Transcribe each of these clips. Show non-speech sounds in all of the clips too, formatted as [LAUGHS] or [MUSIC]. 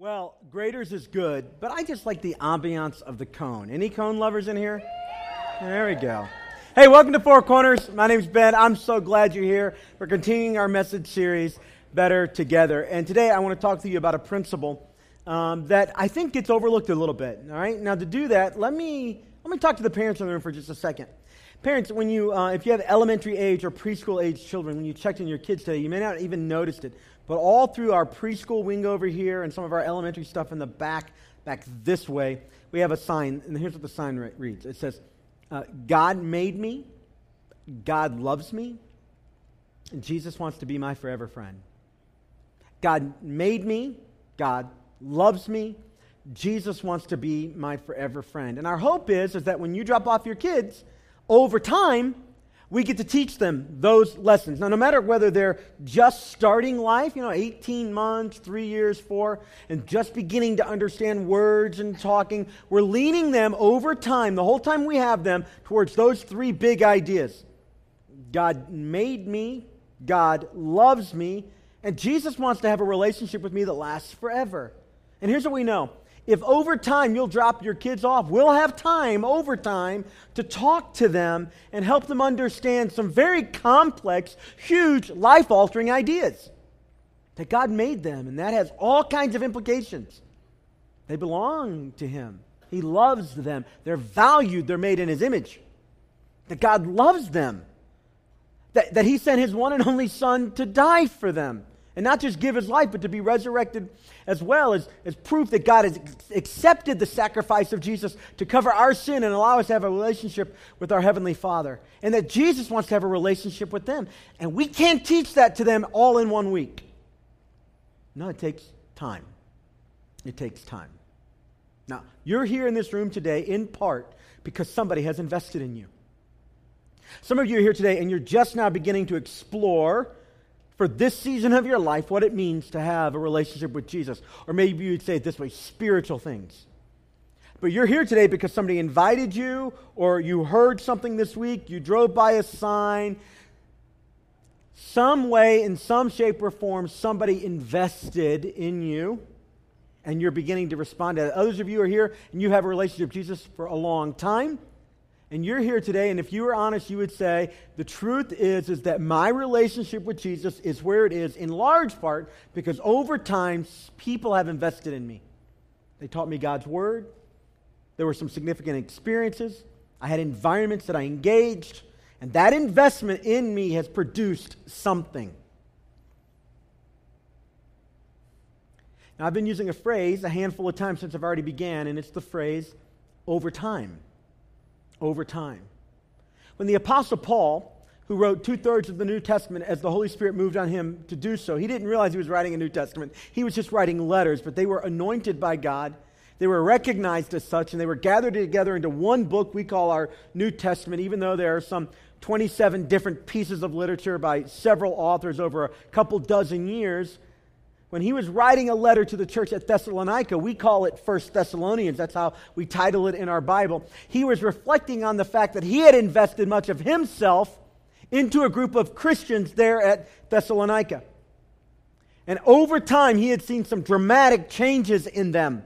Well, Graeter's is good, but I just like the ambiance of the cone. Any cone lovers in here? There we go. Hey, welcome to Four Corners. My name's Ben. I'm so glad you're here. We're continuing our message series, Better Together. And today I want to talk to you about a principle um, that I think gets overlooked a little bit. All right. Now, to do that, let me let me talk to the parents in the room for just a second. Parents, when you, uh, if you have elementary age or preschool age children, when you checked in your kids today, you may not even noticed it, but all through our preschool wing over here and some of our elementary stuff in the back, back this way, we have a sign, and here's what the sign re- reads. It says, uh, God made me, God loves me, and Jesus wants to be my forever friend. God made me, God loves me, Jesus wants to be my forever friend. And our hope is, is that when you drop off your kids, over time, we get to teach them those lessons. Now, no matter whether they're just starting life, you know, 18 months, three years, four, and just beginning to understand words and talking, we're leaning them over time, the whole time we have them, towards those three big ideas God made me, God loves me, and Jesus wants to have a relationship with me that lasts forever. And here's what we know if over time you'll drop your kids off, we'll have time over time to talk to them and help them understand some very complex, huge, life altering ideas. That God made them, and that has all kinds of implications. They belong to Him, He loves them, they're valued, they're made in His image. That God loves them, that, that He sent His one and only Son to die for them. And not just give his life, but to be resurrected as well as, as proof that God has accepted the sacrifice of Jesus to cover our sin and allow us to have a relationship with our Heavenly Father. And that Jesus wants to have a relationship with them. And we can't teach that to them all in one week. No, it takes time. It takes time. Now, you're here in this room today in part because somebody has invested in you. Some of you are here today and you're just now beginning to explore for this season of your life what it means to have a relationship with Jesus. Or maybe you'd say it this way spiritual things. But you're here today because somebody invited you, or you heard something this week, you drove by a sign. Some way, in some shape or form, somebody invested in you, and you're beginning to respond to that. Others of you are here and you have a relationship with Jesus for a long time and you're here today, and if you were honest, you would say, the truth is, is that my relationship with Jesus is where it is, in large part because over time, people have invested in me. They taught me God's word. There were some significant experiences. I had environments that I engaged, and that investment in me has produced something. Now, I've been using a phrase a handful of times since I've already began, and it's the phrase over time over time. When the Apostle Paul, who wrote two thirds of the New Testament as the Holy Spirit moved on him to do so, he didn't realize he was writing a New Testament. He was just writing letters, but they were anointed by God. They were recognized as such, and they were gathered together into one book we call our New Testament, even though there are some 27 different pieces of literature by several authors over a couple dozen years when he was writing a letter to the church at Thessalonica, we call it First Thessalonians. That's how we title it in our Bible. He was reflecting on the fact that he had invested much of himself into a group of Christians there at Thessalonica. And over time, he had seen some dramatic changes in them.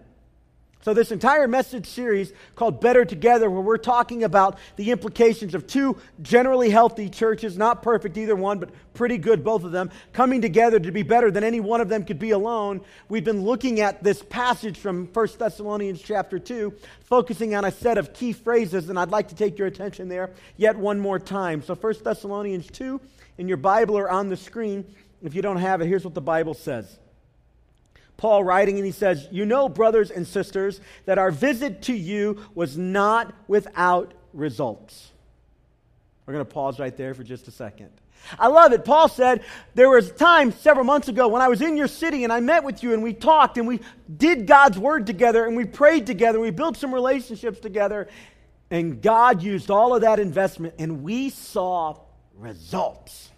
So, this entire message series called Better Together, where we're talking about the implications of two generally healthy churches, not perfect either one, but pretty good both of them, coming together to be better than any one of them could be alone. We've been looking at this passage from 1 Thessalonians chapter 2, focusing on a set of key phrases, and I'd like to take your attention there yet one more time. So, 1 Thessalonians 2 in your Bible or on the screen. If you don't have it, here's what the Bible says. Paul writing, and he says, You know, brothers and sisters, that our visit to you was not without results. We're going to pause right there for just a second. I love it. Paul said, There was a time several months ago when I was in your city and I met with you and we talked and we did God's word together and we prayed together. We built some relationships together. And God used all of that investment and we saw results.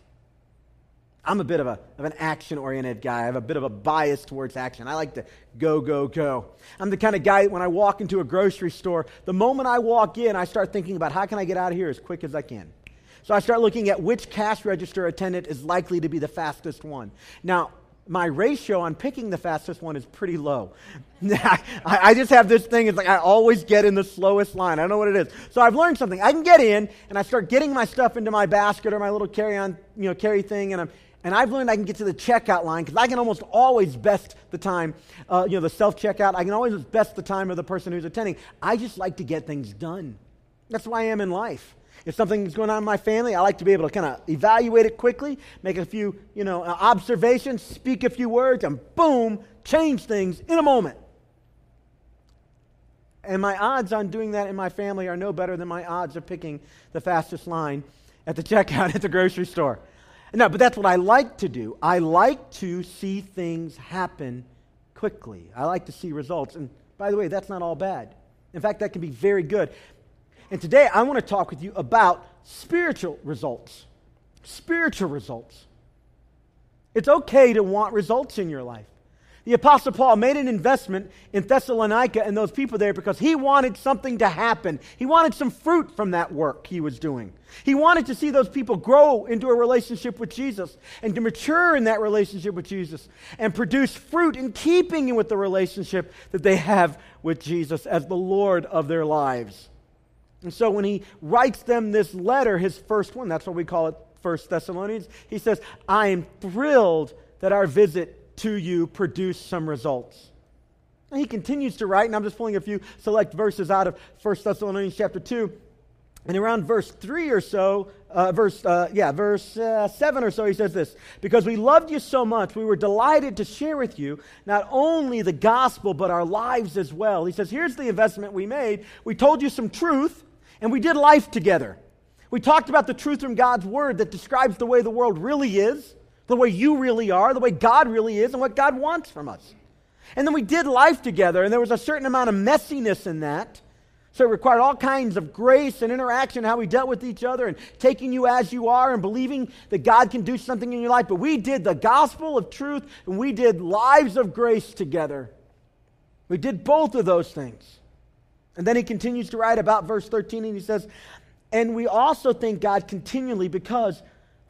I'm a bit of, a, of an action oriented guy. I have a bit of a bias towards action. I like to go, go, go. I'm the kind of guy when I walk into a grocery store, the moment I walk in, I start thinking about how can I get out of here as quick as I can. So I start looking at which cash register attendant is likely to be the fastest one. Now, my ratio on picking the fastest one is pretty low. [LAUGHS] I, I, just have this thing, it's like I always get in the slowest line. I don't know what it is. So I've learned something. I can get in and I start getting my stuff into my basket or my little carry on, you know, carry thing, and I'm and I've learned I can get to the checkout line because I can almost always best the time, uh, you know, the self checkout. I can always best the time of the person who's attending. I just like to get things done. That's why I am in life. If something's going on in my family, I like to be able to kind of evaluate it quickly, make a few, you know, uh, observations, speak a few words, and boom, change things in a moment. And my odds on doing that in my family are no better than my odds of picking the fastest line at the [LAUGHS] checkout at the grocery store. No, but that's what I like to do. I like to see things happen quickly. I like to see results. And by the way, that's not all bad. In fact, that can be very good. And today I want to talk with you about spiritual results. Spiritual results. It's okay to want results in your life. The Apostle Paul made an investment in Thessalonica and those people there because he wanted something to happen. He wanted some fruit from that work he was doing. He wanted to see those people grow into a relationship with Jesus and to mature in that relationship with Jesus and produce fruit in keeping with the relationship that they have with Jesus as the Lord of their lives. And so when he writes them this letter, his first one, that's what we call it, First Thessalonians, he says, I am thrilled that our visit to you produce some results. And he continues to write, and I'm just pulling a few select verses out of First Thessalonians chapter 2. And around verse 3 or so, uh, verse, uh, yeah, verse uh, 7 or so, he says this Because we loved you so much, we were delighted to share with you not only the gospel, but our lives as well. He says, Here's the investment we made. We told you some truth and we did life together. We talked about the truth from God's word that describes the way the world really is, the way you really are, the way God really is, and what God wants from us. And then we did life together, and there was a certain amount of messiness in that. So it required all kinds of grace and interaction, how we dealt with each other, and taking you as you are, and believing that God can do something in your life. But we did the gospel of truth, and we did lives of grace together. We did both of those things. And then he continues to write about verse 13 and he says, And we also thank God continually because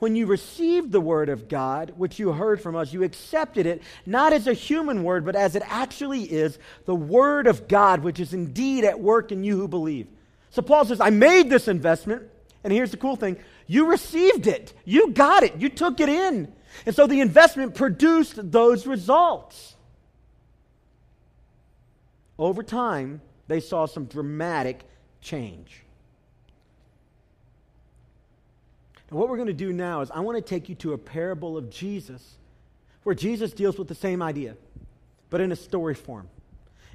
when you received the word of God, which you heard from us, you accepted it not as a human word, but as it actually is the word of God, which is indeed at work in you who believe. So Paul says, I made this investment, and here's the cool thing you received it, you got it, you took it in. And so the investment produced those results. Over time, they saw some dramatic change. And what we're going to do now is I want to take you to a parable of Jesus where Jesus deals with the same idea, but in a story form.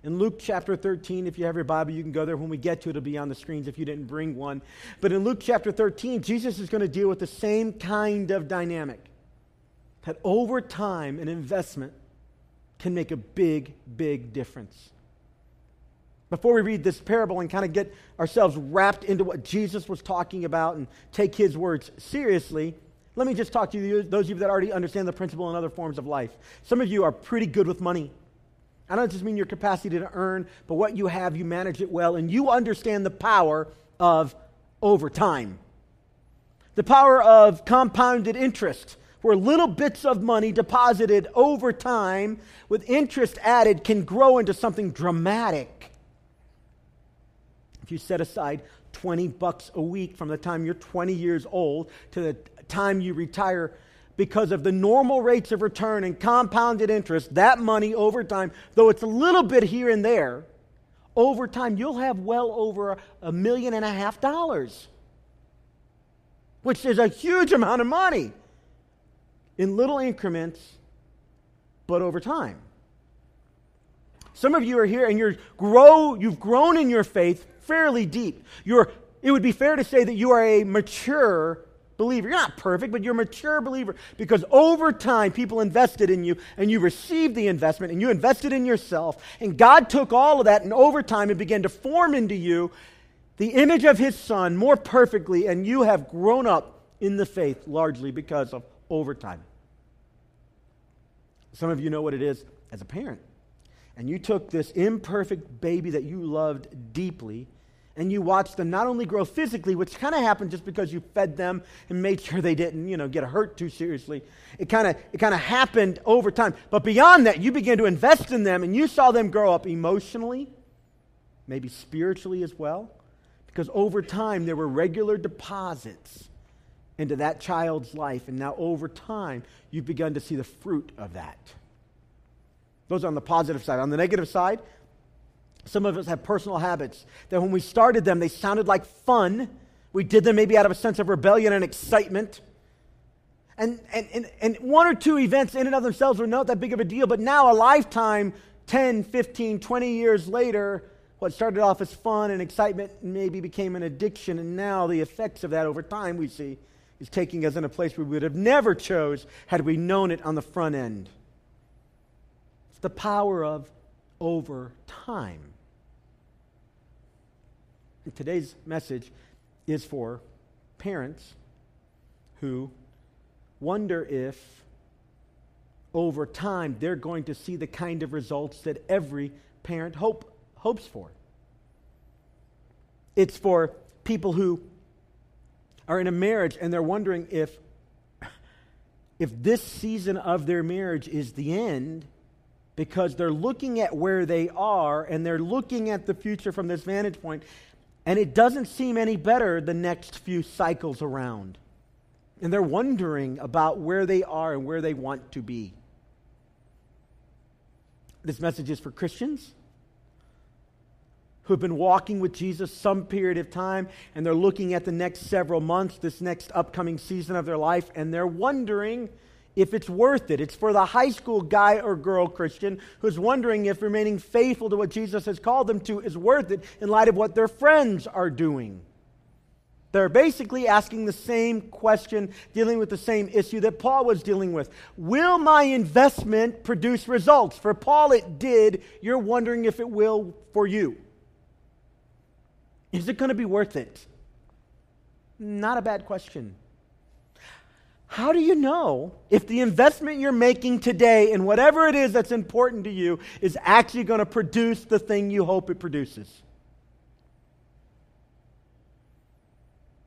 In Luke chapter 13, if you have your Bible, you can go there. When we get to it, it'll be on the screens if you didn't bring one. But in Luke chapter 13, Jesus is going to deal with the same kind of dynamic. That over time, an investment can make a big, big difference. Before we read this parable and kind of get ourselves wrapped into what Jesus was talking about and take his words seriously, let me just talk to you, those of you that already understand the principle in other forms of life. Some of you are pretty good with money. I don't just mean your capacity to earn, but what you have, you manage it well, and you understand the power of overtime. The power of compounded interest, where little bits of money deposited over time with interest added can grow into something dramatic. If you set aside 20 bucks a week from the time you're 20 years old to the time you retire, because of the normal rates of return and compounded interest, that money over time, though it's a little bit here and there, over time you'll have well over a million and a half dollars, which is a huge amount of money in little increments, but over time. Some of you are here and you're grow, you've grown in your faith fairly deep. You're, it would be fair to say that you are a mature believer. You're not perfect, but you're a mature believer because over time people invested in you and you received the investment and you invested in yourself. And God took all of that and over time it began to form into you the image of His Son more perfectly, and you have grown up in the faith largely because of overtime. Some of you know what it is as a parent. And you took this imperfect baby that you loved deeply and you watched them not only grow physically, which kind of happened just because you fed them and made sure they didn't, you know, get hurt too seriously. It kind of it kind of happened over time. But beyond that, you began to invest in them and you saw them grow up emotionally, maybe spiritually as well, because over time there were regular deposits into that child's life and now over time you've begun to see the fruit of that. Those are on the positive side. On the negative side, some of us have personal habits that when we started them, they sounded like fun. We did them maybe out of a sense of rebellion and excitement. And, and, and, and one or two events in and of themselves were not that big of a deal, but now a lifetime, 10, 15, 20 years later, what started off as fun and excitement maybe became an addiction, and now the effects of that over time we see is taking us in a place we would have never chose had we known it on the front end. The power of over time. And today's message is for parents who wonder if over time they're going to see the kind of results that every parent hope, hopes for. It's for people who are in a marriage and they're wondering if if this season of their marriage is the end because they're looking at where they are and they're looking at the future from this vantage point, and it doesn't seem any better the next few cycles around. And they're wondering about where they are and where they want to be. This message is for Christians who have been walking with Jesus some period of time and they're looking at the next several months, this next upcoming season of their life, and they're wondering if it's worth it. It's for the high school guy or girl Christian who's wondering if remaining faithful to what Jesus has called them to is worth it in light of what their friends are doing. They're basically asking the same question, dealing with the same issue that Paul was dealing with. Will my investment produce results? For Paul, it did. You're wondering if it will for you. Is it going to be worth it? Not a bad question. How do you know if the investment you're making today in whatever it is that's important to you is actually going to produce the thing you hope it produces?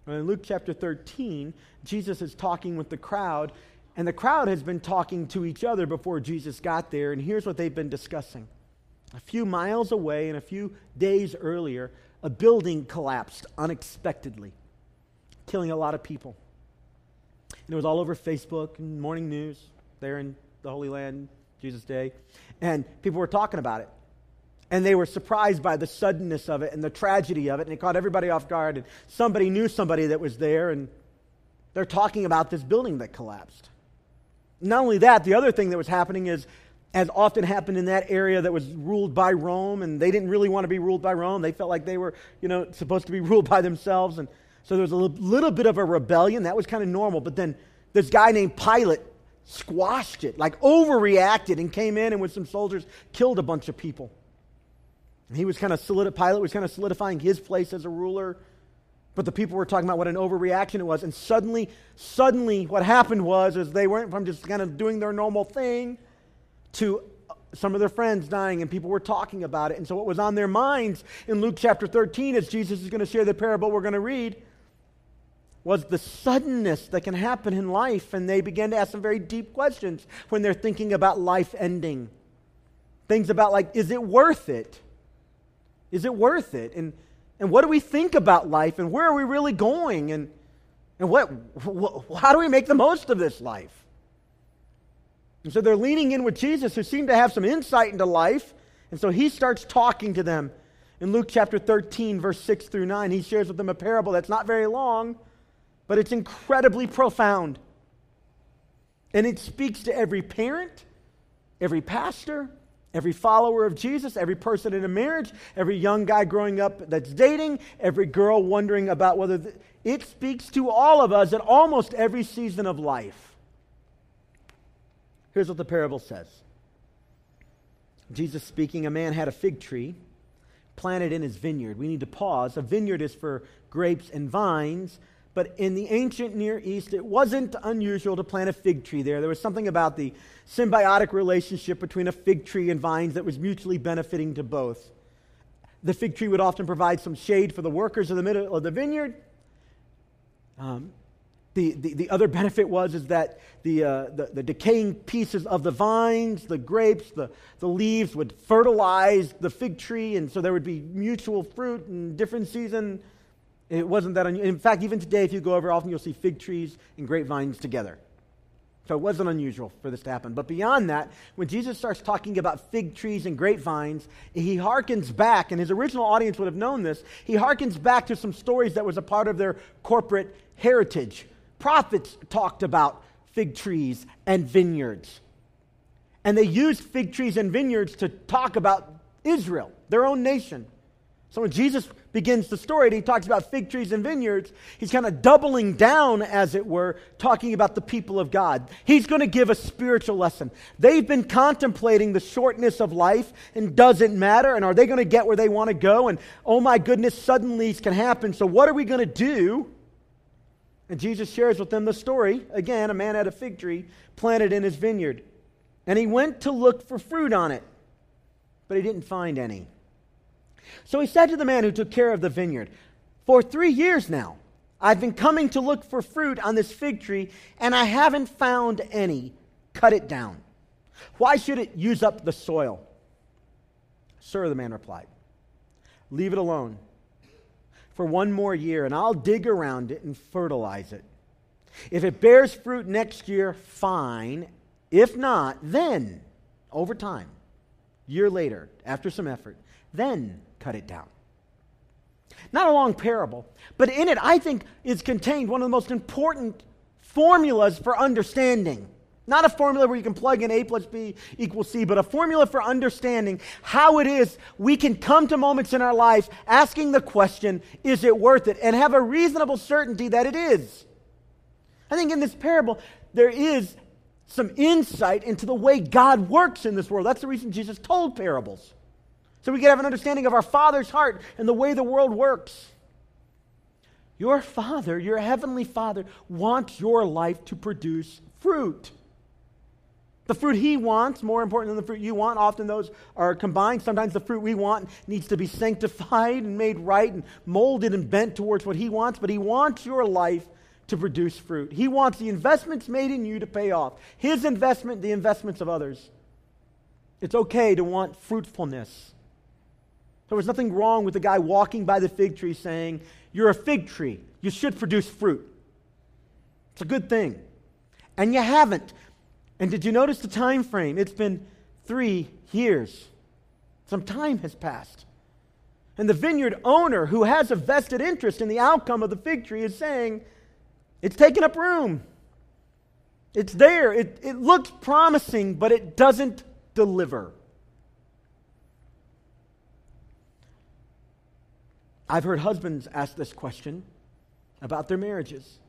In Luke chapter 13, Jesus is talking with the crowd, and the crowd has been talking to each other before Jesus got there, and here's what they've been discussing. A few miles away and a few days earlier, a building collapsed unexpectedly, killing a lot of people. And it was all over Facebook and morning news there in the Holy Land, Jesus' Day. And people were talking about it. And they were surprised by the suddenness of it and the tragedy of it. And it caught everybody off guard. And somebody knew somebody that was there. And they're talking about this building that collapsed. Not only that, the other thing that was happening is, as often happened in that area that was ruled by Rome, and they didn't really want to be ruled by Rome. They felt like they were, you know, supposed to be [LAUGHS] ruled by themselves. And so there was a little bit of a rebellion. That was kind of normal. But then this guy named Pilate squashed it, like overreacted, and came in and with some soldiers killed a bunch of people. And he was kind of solid, Pilate was kind of solidifying his place as a ruler. But the people were talking about what an overreaction it was. And suddenly, suddenly, what happened was is they went from just kind of doing their normal thing to some of their friends dying, and people were talking about it. And so, what was on their minds in Luke chapter 13, as Jesus is going to share the parable we're going to read, was the suddenness that can happen in life. And they began to ask some very deep questions when they're thinking about life ending. Things about, like, is it worth it? Is it worth it? And, and what do we think about life? And where are we really going? And, and what, wh- how do we make the most of this life? And so they're leaning in with Jesus, who seemed to have some insight into life. And so he starts talking to them. In Luke chapter 13, verse 6 through 9, he shares with them a parable that's not very long but it's incredibly profound. And it speaks to every parent, every pastor, every follower of Jesus, every person in a marriage, every young guy growing up that's dating, every girl wondering about whether th- it speaks to all of us at almost every season of life. Here's what the parable says Jesus speaking, a man had a fig tree planted in his vineyard. We need to pause. A vineyard is for grapes and vines. But in the ancient Near East, it wasn't unusual to plant a fig tree there. There was something about the symbiotic relationship between a fig tree and vines that was mutually benefiting to both. The fig tree would often provide some shade for the workers in the middle of the vineyard. Um, the, the, the, other benefit was is that the, uh, the, the, decaying pieces of the vines, the grapes, the, the leaves would fertilize the fig tree, and so there would be mutual fruit in different season. It wasn't that unusual. In fact, even today, if you go over, often you'll see fig trees and grapevines together. So it wasn't unusual for this to happen. But beyond that, when Jesus starts talking about fig trees and grapevines, he harkens back, and his original audience would have known this, he harkens back to some stories that was a part of their corporate heritage. Prophets talked about fig trees and vineyards. And they used fig trees and vineyards to talk about Israel, their own nation. So when Jesus begins the story and he talks about fig trees and vineyards, he's kind of doubling down, as it were, talking about the people of God. He's going to give a spiritual lesson. They've been contemplating the shortness of life and does it matter? And are they going to get where they want to go? And oh my goodness, suddenly can happen. So what are we going to do? And Jesus shares with them the story. Again, a man had a fig tree planted in his vineyard. And he went to look for fruit on it, but he didn't find any. So he said to the man who took care of the vineyard, For three years now, I've been coming to look for fruit on this fig tree, and I haven't found any. Cut it down. Why should it use up the soil? Sir, the man replied, Leave it alone for one more year, and I'll dig around it and fertilize it. If it bears fruit next year, fine. If not, then, over time, year later, after some effort, then cut it down. Not a long parable, but in it, I think, is contained one of the most important formulas for understanding. Not a formula where you can plug in A plus B equals C, but a formula for understanding how it is we can come to moments in our life asking the question, is it worth it? And have a reasonable certainty that it is. I think in this parable, there is some insight into the way God works in this world. That's the reason Jesus told parables. So we can have an understanding of our Father's heart and the way the world works. Your Father, your Heavenly Father, wants your life to produce fruit. The fruit He wants, more important than the fruit you want, often those are combined. Sometimes the fruit we want needs to be sanctified and made right and molded and bent towards what He wants, but He wants your life to produce fruit. He wants the investments made in you to pay off. His investment, the investments of others. It's okay to want fruitfulness. There was nothing wrong with the guy walking by the fig tree saying, You're a fig tree. You should produce fruit. It's a good thing. And you haven't. And did you notice the time frame? It's been three years. Some time has passed. And the vineyard owner, who has a vested interest in the outcome of the fig tree, is saying, It's taking up room. It's there. It, it looks promising, but it doesn't deliver. I've heard husbands ask this question about their marriages.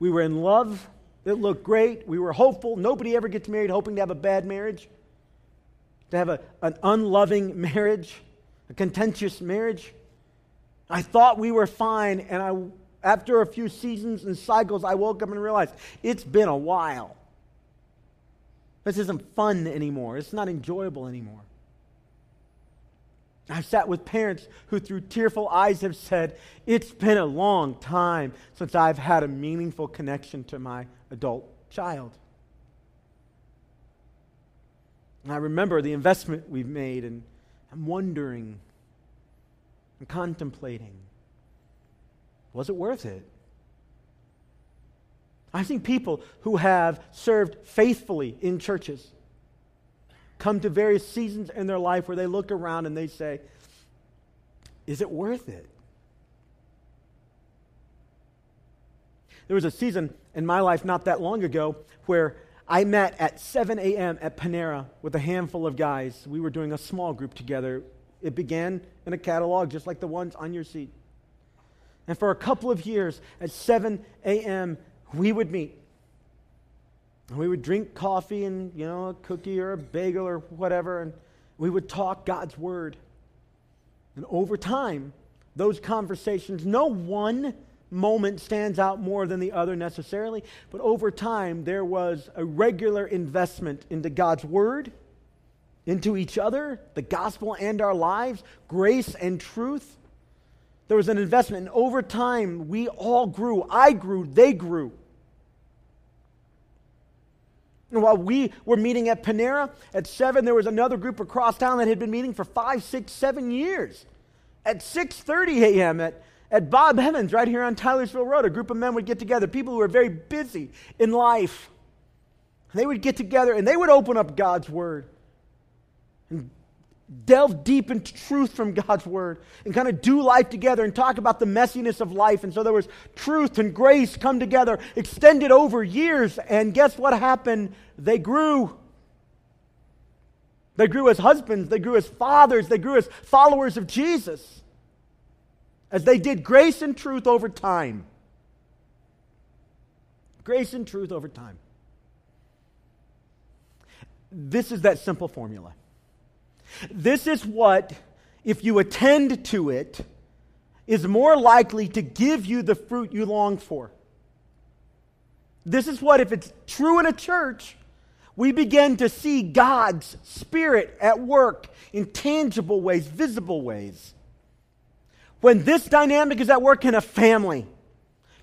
We were in love, it looked great, we were hopeful. Nobody ever gets married hoping to have a bad marriage, to have a, an unloving [LAUGHS] marriage, a contentious marriage. I thought we were fine, and I, after a few seasons and cycles, I woke up and realized it's been a while. This isn't fun anymore. It's not enjoyable anymore. I've sat with parents who, through tearful eyes, have said, It's been a long time since I've had a meaningful connection to my adult child. And I remember the investment we've made, and I'm wondering and contemplating was it worth it? I've seen people who have served faithfully in churches come to various seasons in their life where they look around and they say, Is it worth it? There was a season in my life not that long ago where I met at 7 a.m. at Panera with a handful of guys. We were doing a small group together. It began in a catalog just like the ones on your seat. And for a couple of years at 7 a.m., we would meet we would drink coffee and, you know, a cookie or a bagel or whatever, and we would talk God's word. And over time, those conversations, no one moment stands out more than the other necessarily, but over time, there was a regular investment into God's word, into each other, the gospel and our lives, grace and truth. There was an investment, and over time, we all grew. I grew, they grew. And while we were meeting at Panera at 7, there was another group across town that had been meeting for five, six, seven years. At 6.30 a.m. at, at Bob Evans right here on Tylersville Road, a group of men would get together, people who were very busy in life. They would get together and they would open up God's Word and delve deep into truth from God's Word and kind of do life together and talk about the messiness of life. And so there was truth and grace come together, extended over years. And guess what happened? They grew. They grew as husbands, they grew as fathers, they grew as followers of Jesus. As they did grace and truth over time. Grace and truth over time. This is that simple formula. This is what, if you attend to it, is more likely to give you the fruit you long for. This is what, if it's true in a church, we begin to see God's Spirit at work in tangible ways, visible ways. When this dynamic is at work in a family,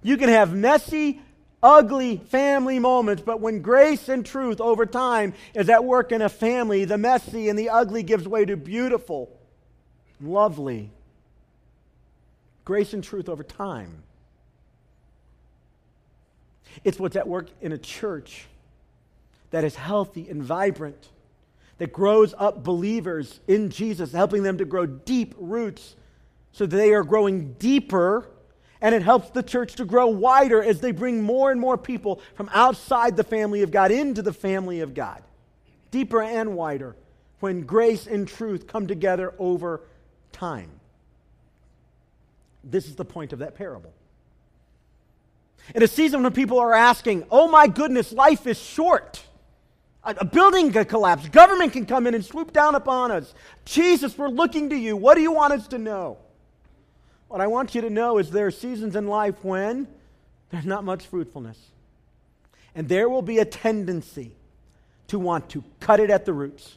you can have messy, ugly family moments, but when grace and truth over time is at work in a family, the messy and the ugly gives way to beautiful, lovely. Grace and truth over time. It's what's at work in a church that is healthy and vibrant, that grows up believers in Jesus, helping them to grow deep roots so that they are growing deeper and it helps the church to grow wider as they bring more and more people from outside the family of God into the family of God. Deeper and wider when grace and truth come together over time. This is the point of that parable. In a season when people are asking, oh my goodness, life is short. A building could collapse. Government can come in and swoop down upon us. Jesus, we're looking to you. What do you want us to know? What I want you to know is there are seasons in life when there's not much fruitfulness. And there will be a tendency to want to cut it at the roots,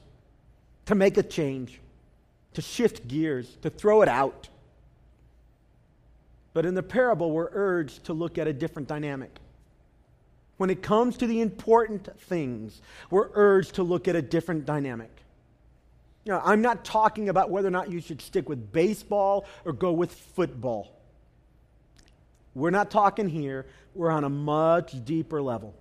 to make a change, to shift gears, to throw it out. But in the parable, we're urged to look at a different dynamic. When it comes to the important things, we're urged to look at a different dynamic. Know, I'm not talking about whether or not you should stick with baseball or go with football. We're not talking here. We're on a much deeper level.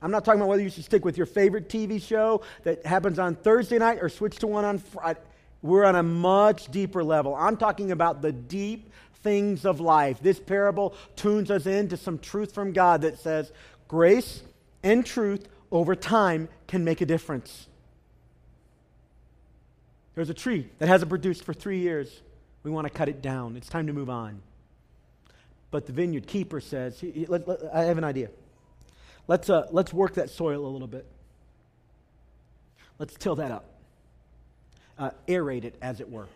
I'm not talking about whether you should stick with your favorite TV show that happens on Thursday night or switch to one on Friday. We're on a much deeper level. I'm talking about the deep things of life. This parable tunes us into some truth from God that says grace and truth over time can make a difference. There's a tree that hasn't produced for three years. We want to cut it down. It's time to move on. But the vineyard keeper says, I have an idea. Let's, uh, let's work that soil a little bit. Let's till that up. Uh, aerate it, as it were.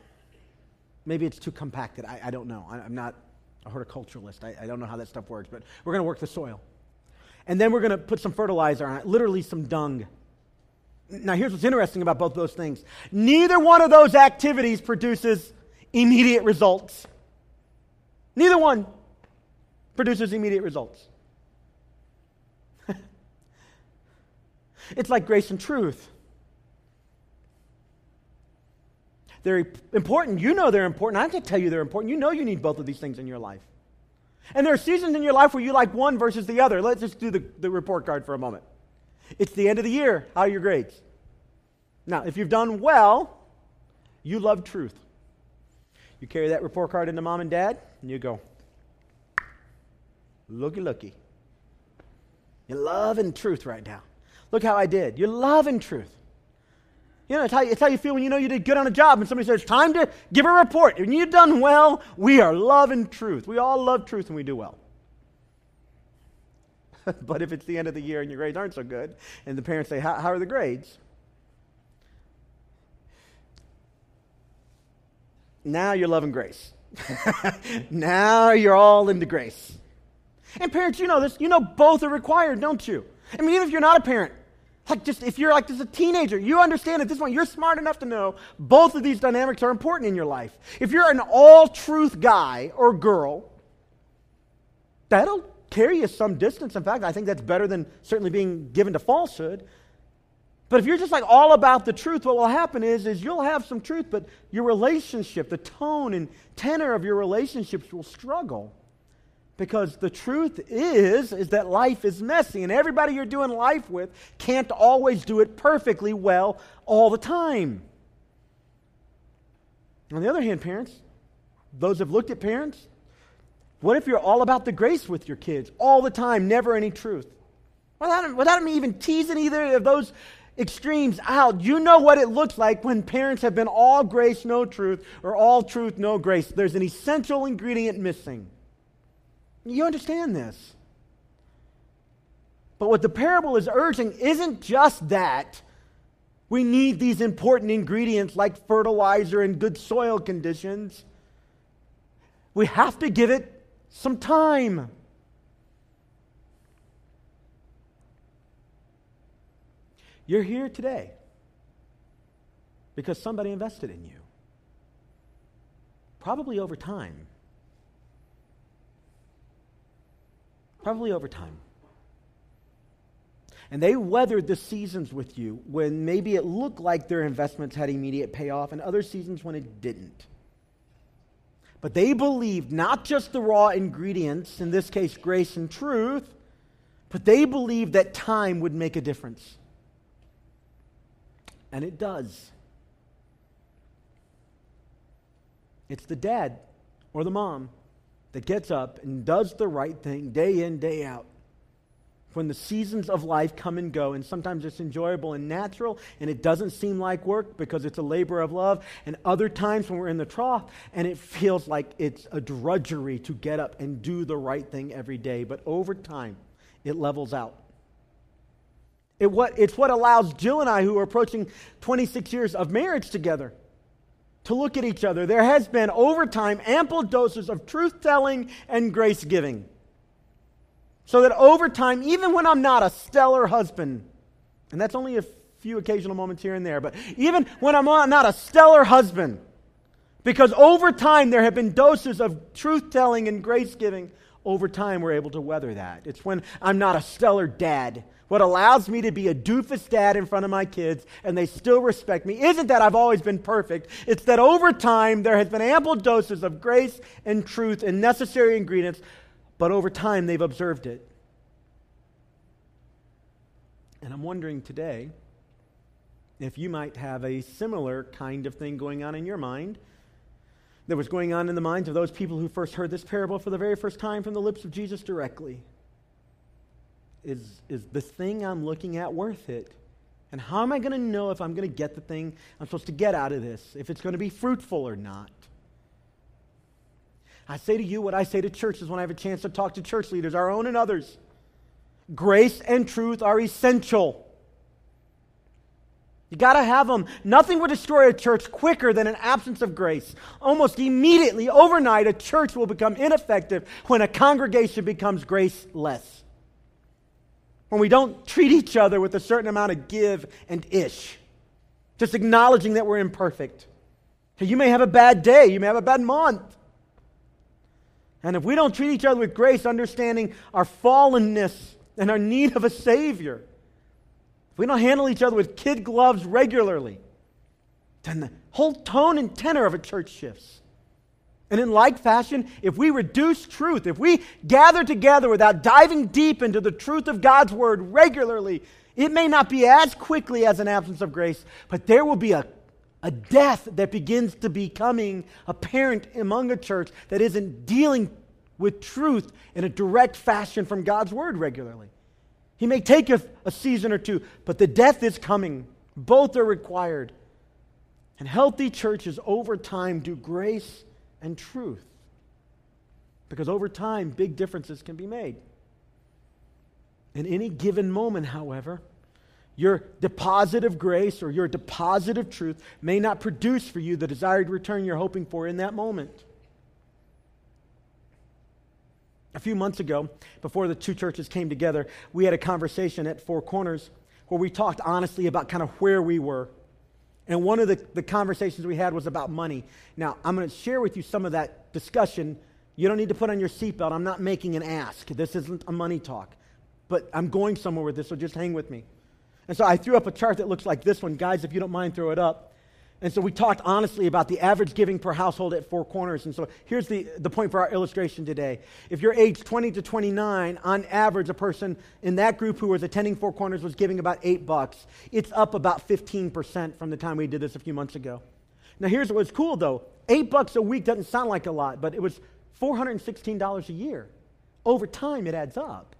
Maybe it's too compacted. I, I don't know. I, am not a horticulturalist. I, I don't know how that stuff works, but we're going to work the soil. And then we're going to put some fertilizer on it, literally some dung. Now, here's what's interesting about both those things neither one of those activities produces immediate results. Neither one produces immediate results. [LAUGHS] it's like grace and truth. They're important. You know they're important. I have to tell you they're important. You know you need both of these things in your life. And there are seasons in your life where you like one versus the other. Let's just do the, the report card for a moment. It's the end of the year. How are your grades? Now, if you've done well, you love truth. You carry that report card into mom and dad, and you go, looky, looky. You're loving truth right now. Look how I did. You're loving truth. You know, it's how, it's how you feel when you know you did good on a job and somebody says, time to give a report. When you've done well, we are loving truth. We all love truth when we do well. [LAUGHS] but if it's the end of the year and your grades aren't so good, and the parents say, How, how are the grades? Now you're loving grace. [LAUGHS] now you're all into grace. And parents, you know this. You know both are required, don't you? I mean, even if you're not a parent, Like, just if you're like just a teenager, you understand at this point, you're smart enough to know both of these dynamics are important in your life. If you're an all truth guy or girl, that'll carry you some distance. In fact, I think that's better than certainly being given to falsehood. But if you're just like all about the truth, what will happen is, is you'll have some truth, but your relationship, the tone and tenor of your relationships will struggle. Because the truth is, is that life is messy, and everybody you're doing life with can't always do it perfectly well all the time. On the other hand, parents, those have looked at parents, what if you're all about the grace with your kids all the time, never any truth? Without, without me even teasing either of those extremes out, you know what it looks like when parents have been all grace, no truth, or all truth, no grace. There's an essential ingredient missing. You understand this. But what the parable is urging isn't just that we need these important ingredients like fertilizer and good soil conditions. We have to give it some time. You're here today because somebody invested in you, probably over time. Probably over time. And they weathered the seasons with you when maybe it looked like their investments had immediate payoff, and other seasons when it didn't. But they believed not just the raw ingredients, in this case, grace and truth, but they believed that time would make a difference. And it does. It's the dad or the mom that gets up and does the right thing day in, day out. When the seasons of life come and go, and sometimes it's enjoyable and natural, and it doesn't seem like work because it's a labor of love, and other times when we're in the trough and it feels like it's a drudgery to get up and do the right thing every day. But over time, it levels out. It what, it's what allows Jill and I, who are approaching 26 years of marriage together, to look at each other. There has been, over time, ample doses of truth telling and grace giving. So that over time, even when I'm not a stellar husband, and that's only a few occasional moments here and there, but even when I'm not a stellar husband, because over time there have been doses of truth telling and grace giving, over time we're able to weather that. It's when I'm not a stellar dad what allows me to be a doofus dad in front of my kids and they still respect me isn't that I've always been perfect. It's that over time there has been ample doses of grace and truth and necessary ingredients, but over time they've observed it. And I'm wondering today if you might have a similar kind of thing going on in your mind that was going on in the minds of those people who first heard this parable for the very first time from the lips of Jesus directly is, is the thing I'm looking at worth it? And how am I going to know if I'm going to get the thing I'm supposed to get out of this, if it's going to be fruitful or not? I say to you what I say to churches when I have a chance to talk to church leaders, our own and others. Grace and truth are essential. You got to have them. Nothing would destroy a church quicker than an absence of grace. Almost immediately, overnight, a church will become ineffective when a congregation becomes graceless when we don't treat each other with a certain amount of give and ish, just acknowledging that we're imperfect. You may have a bad day, you may have a bad month. And if we don't treat each other with grace, understanding our fallenness and our need of a Savior, if we don't handle each other with kid gloves regularly, then the whole tone and tenor of a church shifts. And in like fashion, if we reduce truth, if we gather together without diving deep into the truth of God's word regularly, it may not be as quickly as an absence of grace, but there will be a, a death that begins to becoming apparent among a church that isn't dealing with truth in a direct fashion from God's word regularly. He may take a, a season or two, but the death is coming. Both are required. And healthy churches over time do grace and truth. Because over time, big differences can be made. In any given moment, however, your deposit of grace or your deposit of truth may not produce for you the desired return you're hoping for in that moment. A few months ago, before the two churches came together, we had a conversation at Four Corners where we talked honestly about kind of where we were. And one of the, the conversations we had was about money. Now, I'm going to share with you some of that discussion. You don't need to put on your seatbelt. I'm not making an ask. This isn't a money talk. But I'm going somewhere with this, so just hang with me. And so I threw up a chart that looks like this one. Guys, if you don't mind, throw it up. And so we talked honestly about the average giving per household at Four Corners. And so here's the, the point for our illustration today. If you're age 20 to 29, on average, a person in that group who was attending Four Corners was giving about eight bucks. It's up about 15% from the time we did this a few months ago. Now, here's what's cool though eight bucks a week doesn't sound like a lot, but it was $416 a year. Over time, it adds up.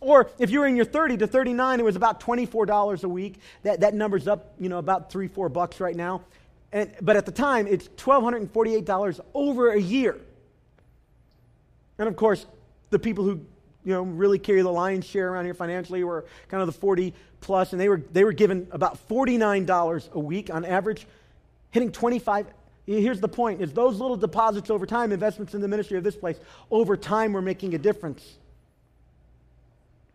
Or if you were in your 30 to 39, it was about $24 a week. That, that number's up, you know, about three, four bucks right now. And, but at the time, it's $1,248 over a year. And of course, the people who you know really carry the lion's share around here financially were kind of the 40 plus, and they were they were given about $49 a week on average, hitting 25. Here's the point: is those little deposits over time, investments in the ministry of this place, over time, were making a difference.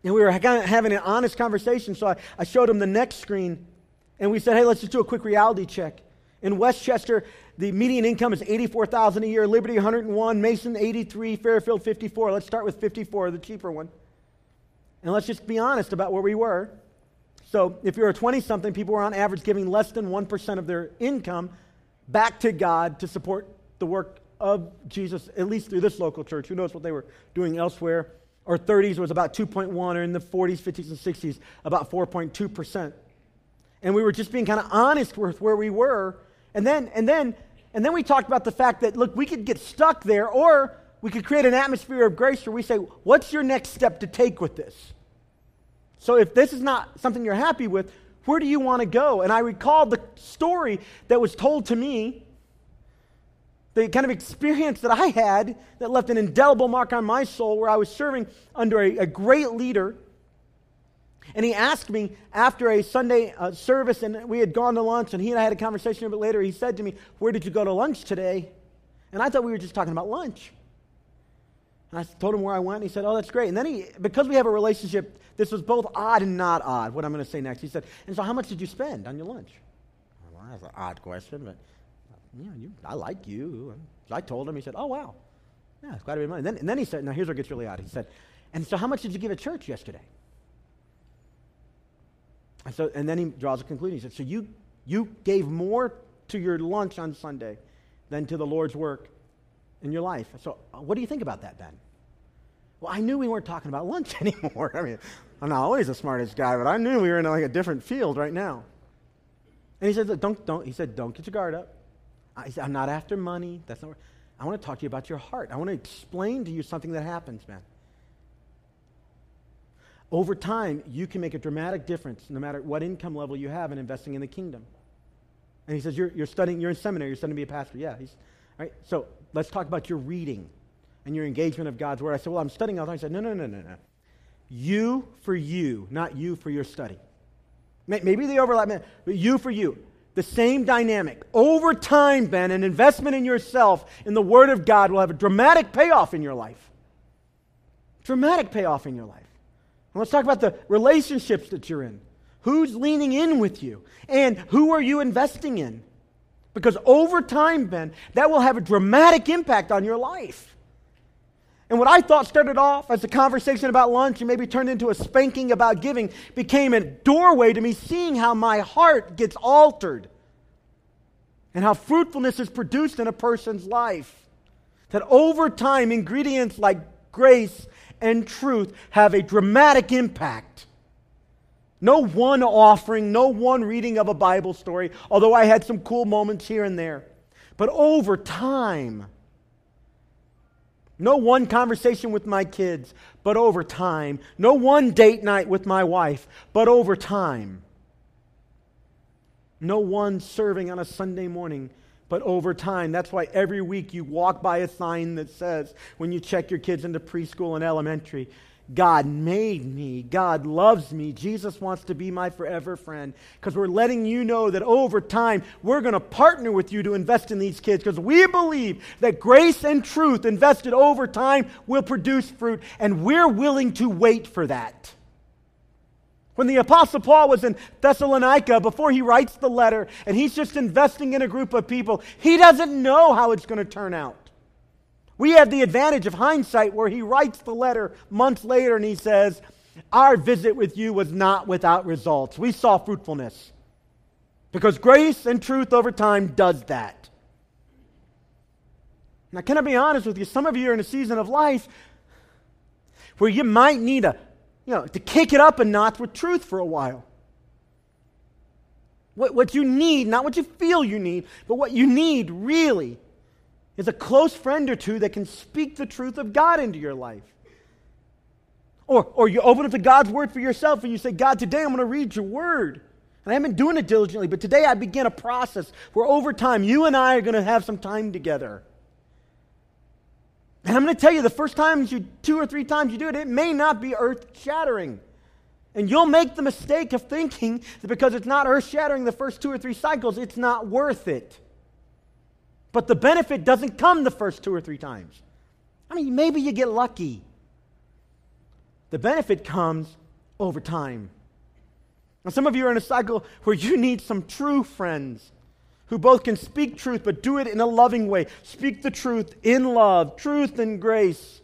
And we were having an honest conversation, so I, I showed him the next screen, and we said, hey, let's just do a quick reality check. In Westchester, the median income is 84000 a year, Liberty 101, Mason 83, Fairfield 54. Let's start with 54, the cheaper one. And let's just be honest about where we were. So if you're a 20 something, people were on average giving less than 1% of their income back to God to support the work of Jesus, at least through this local church. Who knows what they were doing elsewhere? Or 30s was about 2.1, or in the 40s, 50s, and 60s, about 4.2%. And we were just being kind of honest with where we were. And then, and then, and then we talked about the fact that, look, we could get stuck there, or we could create an atmosphere of grace where we say, what's your next step to take with this? So if this is not something you're happy with, where do you want to go? And I recall the story that was told to me the kind of experience that I had that left an indelible mark on my soul where I was serving under a, a great leader. And he asked me after a Sunday uh, service, and we had gone to lunch, and he and I had a conversation a bit later. He said to me, Where did you go to lunch today? And I thought we were just talking about lunch. And I told him where I went, and he said, Oh, that's great. And then he, because we have a relationship, this was both odd and not odd, what I'm going to say next. He said, And so how much did you spend on your lunch? Well, that's an odd question, but know, you, I like you. So I told him, he said, oh, wow. Yeah, it's quite a bit of money. And then, and then he said, now here's where it gets really odd. He said, and so how much did you give at church yesterday? And, so, and then he draws a conclusion. He said, so you, you gave more to your lunch on Sunday than to the Lord's work in your life. So uh, what do you think about that, Ben? Well, I knew we weren't talking about lunch [LAUGHS] anymore. I mean, I'm not always the smartest guy, but I knew we were in like a different field right now. And he said, don't, don't, he said, don't get your guard up. I, am not after money. That's not. I want to talk to you about your heart. I want to explain to you something that happens, man. Over time, you can make a dramatic difference no matter what income level you have in investing in the kingdom. And he says, You're, you're studying, you're in seminary, you're studying to be a pastor. Yeah. He's, right? So let's talk about your reading and your engagement of God's word. I said, Well, I'm studying all the time. He said, No, no, no, no, no. You for you, not you for your study. Maybe they overlap, but you for you the same dynamic. Over time, Ben, an investment in yourself in the Word of God will have a dramatic payoff in your life. Dramatic payoff in your life. And let's talk about the relationships that you're in. Who's leaning in with you? And who are you investing in? Because over time, Ben, that will have a dramatic impact on your life. And what I thought started off as a conversation about lunch and maybe turned into a spanking about giving became a doorway to me seeing how my heart gets altered and how fruitfulness is produced in a person's life. That over time, ingredients like grace and truth have a dramatic impact. No one offering, no one reading of a Bible story, although I had some cool moments here and there. But over time, no one conversation with my kids, but over time. No one date night with my wife, but over time. No one serving on a Sunday morning, but over time. That's why every week you walk by a sign that says, when you check your kids into preschool and elementary, God made me. God loves me. Jesus wants to be my forever friend. Because we're letting you know that over time, we're going to partner with you to invest in these kids. Because we believe that grace and truth invested over time will produce fruit. And we're willing to wait for that. When the Apostle Paul was in Thessalonica, before he writes the letter, and he's just investing in a group of people, he doesn't know how it's going to turn out. We have the advantage of hindsight where he writes the letter months later and he says, Our visit with you was not without results. We saw fruitfulness. Because grace and truth over time does that. Now, can I be honest with you? Some of you are in a season of life where you might need a you know, to kick it up a notch with truth for a while. What, what you need, not what you feel you need, but what you need really is a close friend or two that can speak the truth of God into your life. Or, or you open up to God's word for yourself and you say, God, today I'm going to read your word. And I haven't been doing it diligently, but today I begin a process where over time you and I are going to have some time together. And I'm going to tell you, the first times you, two or three times you do it, it may not be earth shattering. And you'll make the mistake of thinking that because it's not earth shattering the first two or three cycles, it's not worth it. But the benefit doesn't come the first two or three times. I mean, maybe you get lucky. The benefit comes over time. Now, some of you are in a cycle where you need some true friends who both can speak truth but do it in a loving way. Speak the truth in love, truth and grace.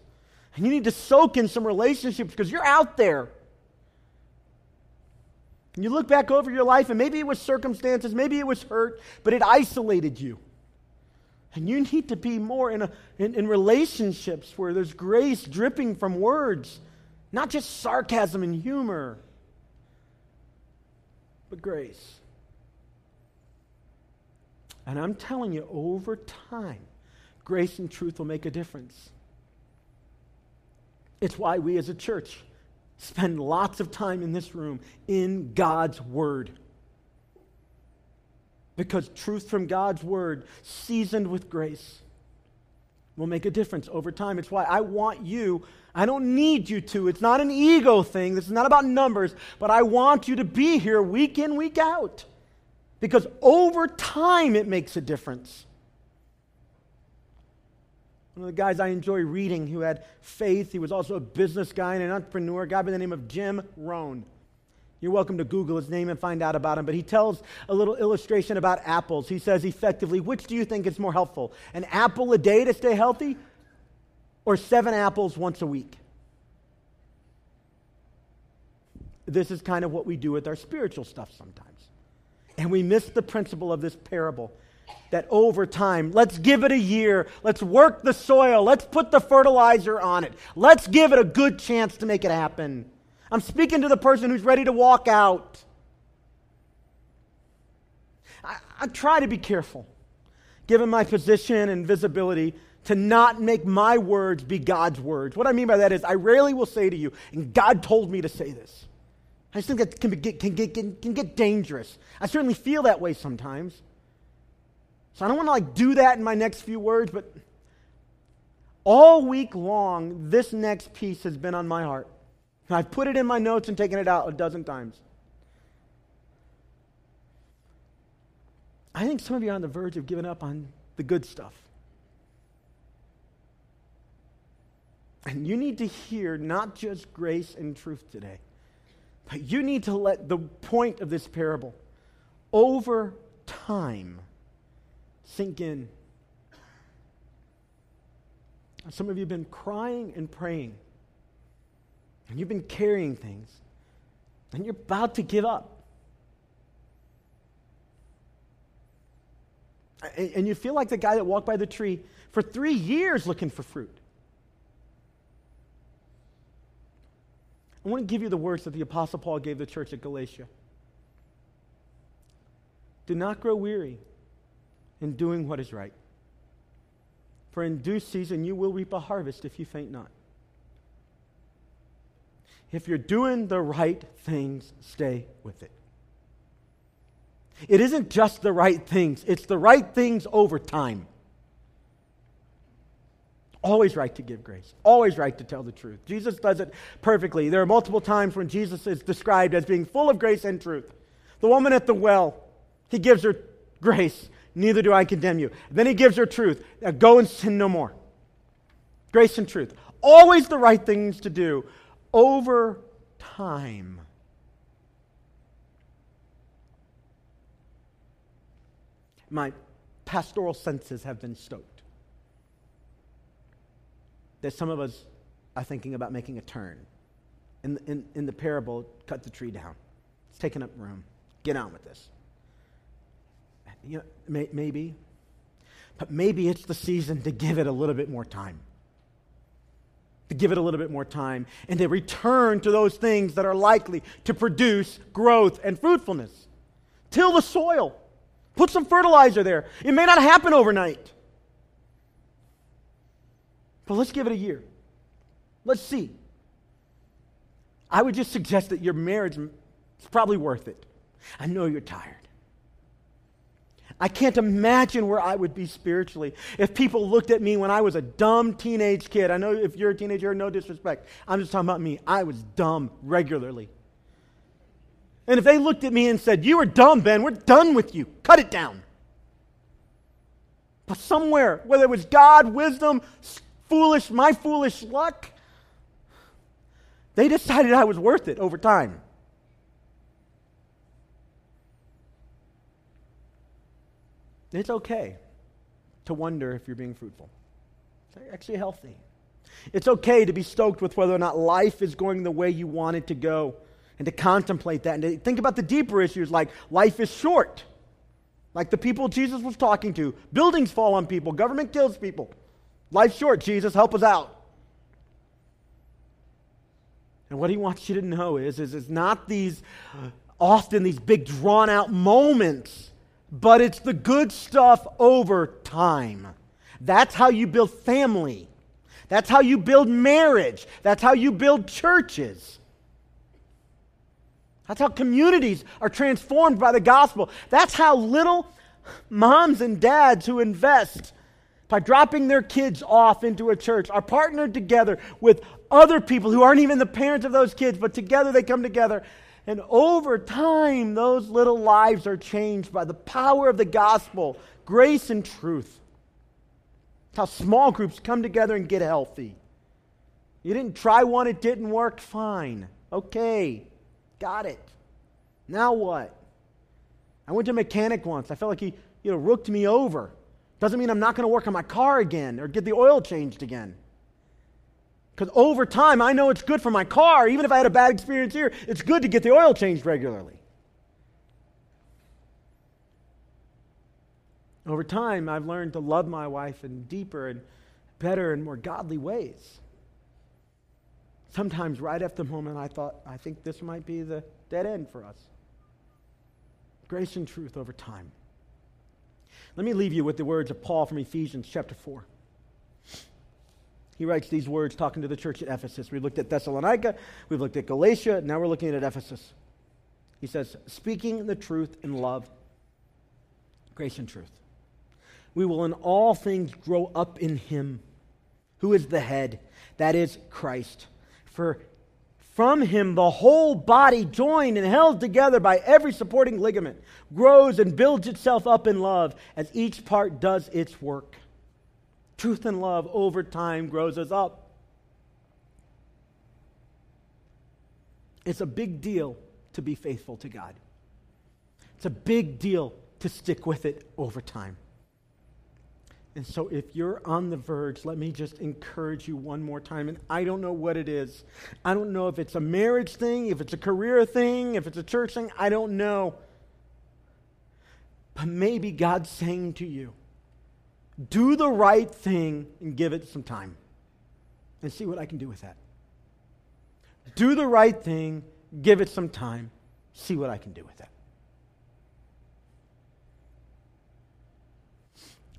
And you need to soak in some relationships because you're out there. And you look back over your life, and maybe it was circumstances, maybe it was hurt, but it isolated you. And you need to be more in, a, in, in relationships where there's grace dripping from words, not just sarcasm and humor, but grace. And I'm telling you, over time, grace and truth will make a difference. It's why we as a church spend lots of time in this room in God's Word. Because truth from God's Word, seasoned with grace, will make a difference over time. It's why I want you, I don't need you to. It's not an ego thing. This is not about numbers, but I want you to be here week in, week out. Because over time, it makes a difference. One of the guys I enjoy reading who had faith, he was also a business guy and an entrepreneur, a guy by the name of Jim Rohn. You're welcome to Google his name and find out about him. But he tells a little illustration about apples. He says effectively, which do you think is more helpful? An apple a day to stay healthy or seven apples once a week? This is kind of what we do with our spiritual stuff sometimes. And we miss the principle of this parable that over time, let's give it a year, let's work the soil, let's put the fertilizer on it, let's give it a good chance to make it happen. I'm speaking to the person who's ready to walk out. I, I try to be careful, given my position and visibility, to not make my words be God's words. What I mean by that is, I rarely will say to you, and God told me to say this. I just think that can, can, get, can, can get dangerous. I certainly feel that way sometimes. So I don't want to like do that in my next few words, but all week long, this next piece has been on my heart. I've put it in my notes and taken it out a dozen times. I think some of you are on the verge of giving up on the good stuff. And you need to hear not just grace and truth today. But you need to let the point of this parable over time sink in. Some of you have been crying and praying, and you've been carrying things, and you're about to give up. And you feel like the guy that walked by the tree for three years looking for fruit. I want to give you the words that the Apostle Paul gave the church at Galatia. Do not grow weary in doing what is right. For in due season you will reap a harvest if you faint not. If you're doing the right things, stay with it. It isn't just the right things, it's the right things over time. Always right to give grace. Always right to tell the truth. Jesus does it perfectly. There are multiple times when Jesus is described as being full of grace and truth. The woman at the well, he gives her grace. Neither do I condemn you. Then he gives her truth. Now go and sin no more. Grace and truth. Always the right things to do over time. My pastoral senses have been stoked. That some of us are thinking about making a turn. In, in, in the parable, cut the tree down. It's taking up room. Get on with this. You know, may, maybe, but maybe it's the season to give it a little bit more time. To give it a little bit more time and to return to those things that are likely to produce growth and fruitfulness. Till the soil. Put some fertilizer there. It may not happen overnight. But let's give it a year. Let's see. I would just suggest that your marriage is probably worth it. I know you're tired. I can't imagine where I would be spiritually if people looked at me when I was a dumb teenage kid. I know if you're a teenager, no disrespect. I'm just talking about me. I was dumb regularly. And if they looked at me and said, You were dumb, Ben, we're done with you, cut it down. But somewhere, whether it was God, wisdom, foolish, my foolish luck, they decided I was worth it over time. It's okay to wonder if you're being fruitful. It's actually healthy. It's okay to be stoked with whether or not life is going the way you want it to go and to contemplate that and to think about the deeper issues like life is short, like the people Jesus was talking to. Buildings fall on people, government kills people. Life's short, Jesus, help us out. And what he wants you to know is, is it's not these, uh, often these big drawn out moments but it's the good stuff over time. That's how you build family. That's how you build marriage. That's how you build churches. That's how communities are transformed by the gospel. That's how little moms and dads who invest by dropping their kids off into a church are partnered together with other people who aren't even the parents of those kids, but together they come together and over time, those little lives are changed by the power of the gospel, grace and truth. How small groups come together and get healthy. You didn't try one, it didn't work, fine. Okay, got it. Now what? I went to a mechanic once. I felt like he, you know, rooked me over. Doesn't mean I'm not going to work on my car again or get the oil changed again. Because over time, I know it's good for my car. Even if I had a bad experience here, it's good to get the oil changed regularly. Over time, I've learned to love my wife in deeper and better and more godly ways. Sometimes, right at the moment, I thought, I think this might be the dead end for us. Grace and truth over time. Let me leave you with the words of Paul from Ephesians chapter 4. He writes these words talking to the church at Ephesus. We looked at Thessalonica, we've looked at Galatia, now we're looking at Ephesus. He says, speaking the truth in love, grace and truth. We will in all things grow up in him, who is the head, that is Christ. For from him the whole body, joined and held together by every supporting ligament, grows and builds itself up in love as each part does its work. Truth and love over time grows us up. It's a big deal to be faithful to God. It's a big deal to stick with it over time. And so, if you're on the verge, let me just encourage you one more time. And I don't know what it is. I don't know if it's a marriage thing, if it's a career thing, if it's a church thing. I don't know. But maybe God's saying to you, do the right thing and give it some time and see what I can do with that. Do the right thing, give it some time, see what I can do with that.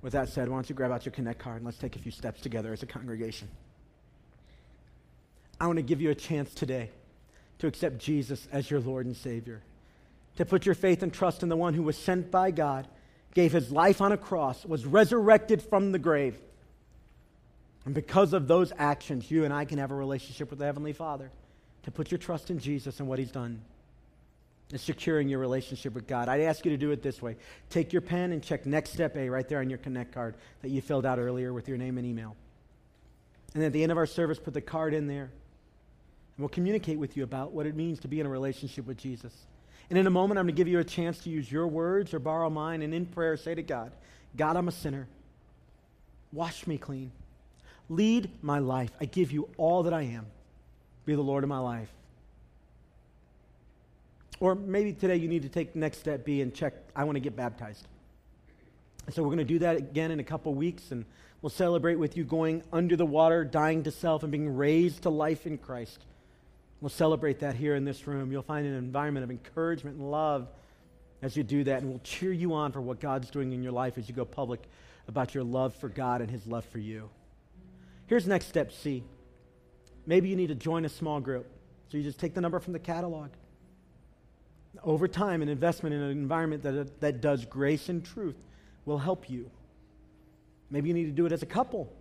With that said, why don't you grab out your Connect card and let's take a few steps together as a congregation. I want to give you a chance today to accept Jesus as your Lord and Savior, to put your faith and trust in the one who was sent by God gave his life on a cross, was resurrected from the grave. And because of those actions, you and I can have a relationship with the Heavenly Father. To put your trust in Jesus and what He's done is securing your relationship with God. I'd ask you to do it this way take your pen and check next step A right there on your Connect card that you filled out earlier with your name and email. And at the end of our service, put the card in there. And we'll communicate with you about what it means to be in a relationship with Jesus. And in a moment, I'm going to give you a chance to use your words or borrow mine and in prayer say to God, God, I'm a sinner. Wash me clean. Lead my life. I give you all that I am. Be the Lord of my life. Or maybe today you need to take next step B and check, I want to get baptized. So we're going to do that again in a couple weeks, and we'll celebrate with you going under the water, dying to self, and being raised to life in Christ. We'll celebrate that here in this room. You'll find an environment of encouragement and love as you do that, and we'll cheer you on for what God's doing in your life as you go public about your love for God and His love for you. Here's next step C. Maybe you need to join a small group. So you just take the number from the catalog. Over time, an investment in an environment that, that does grace and truth will help you. Maybe you need to do it as a couple,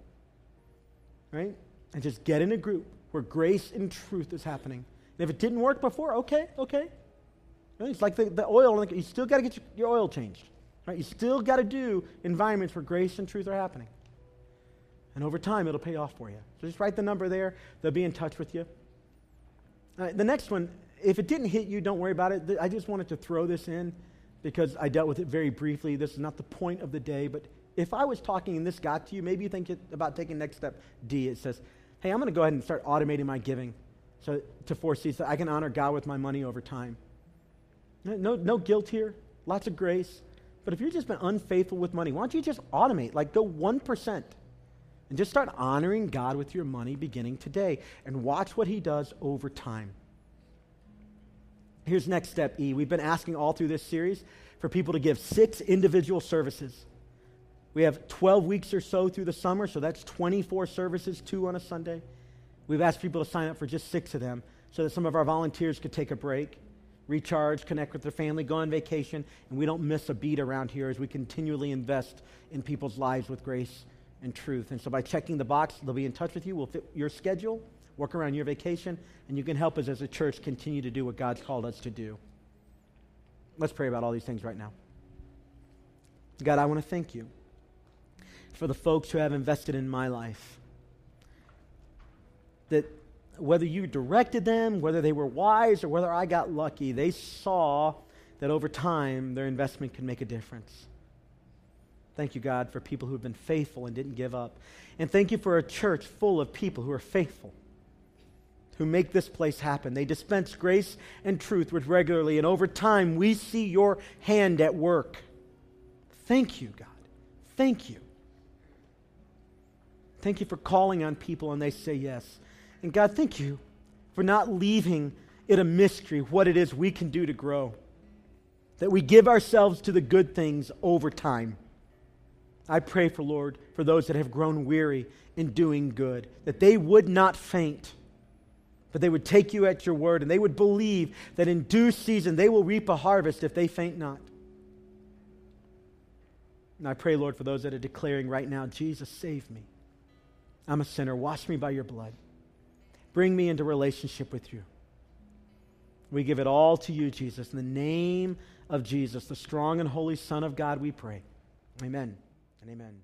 right? And just get in a group where grace and truth is happening. And if it didn't work before, okay, okay. It's like the, the oil, you still got to get your, your oil changed. Right? You still got to do environments where grace and truth are happening. And over time, it'll pay off for you. So just write the number there. They'll be in touch with you. the next one, if it didn't hit you, don't worry about it. I just wanted to throw this in because I dealt with it very briefly. This is not the point of the day, but if I was talking and this got to you, maybe you think about taking next step D. It says, hey, I'm going to go ahead and start automating my giving so to foresee so I can honor God with my money over time. No, no guilt here, lots of grace. But if you've just been unfaithful with money, why don't you just automate? Like go 1% and just start honoring God with your money beginning today and watch what He does over time. Here's next step E. We've been asking all through this series for people to give six individual services. We have 12 weeks or so through the summer, so that's 24 services, two on a Sunday. We've asked people to sign up for just six of them so that some of our volunteers could take a break recharge, connect with their family, go on vacation, and we don't miss a beat around here as we continually invest in people's lives with grace and truth. And so by checking the box, they'll be in touch with you. We'll fit your schedule, work around your vacation, and you can help us as a church continue to do what God's called us to do. Let's pray about all these things right now. God, I want to thank you for the folks who have invested in my life. That whether you directed them, whether they were wise, or whether I got lucky, they saw that over time their investment could make a difference. Thank you, God, for people who have been faithful and didn't give up. And thank you for a church full of people who are faithful, who make this place happen. They dispense grace and truth regularly, and over time we see your hand at work. Thank you, God. Thank you. Thank you for calling on people and they say yes. And God, thank you for not leaving it a mystery what it is we can do to grow. That we give ourselves to the good things over time. I pray for, Lord, for those that have grown weary in doing good, that they would not faint, but they would take you at your word and they would believe that in due season they will reap a harvest if they faint not. And I pray, Lord, for those that are declaring right now, Jesus, save me. I'm a sinner. Wash me by your blood. Bring me into relationship with you. We give it all to you, Jesus. In the name of Jesus, the strong and holy Son of God, we pray. Amen and amen.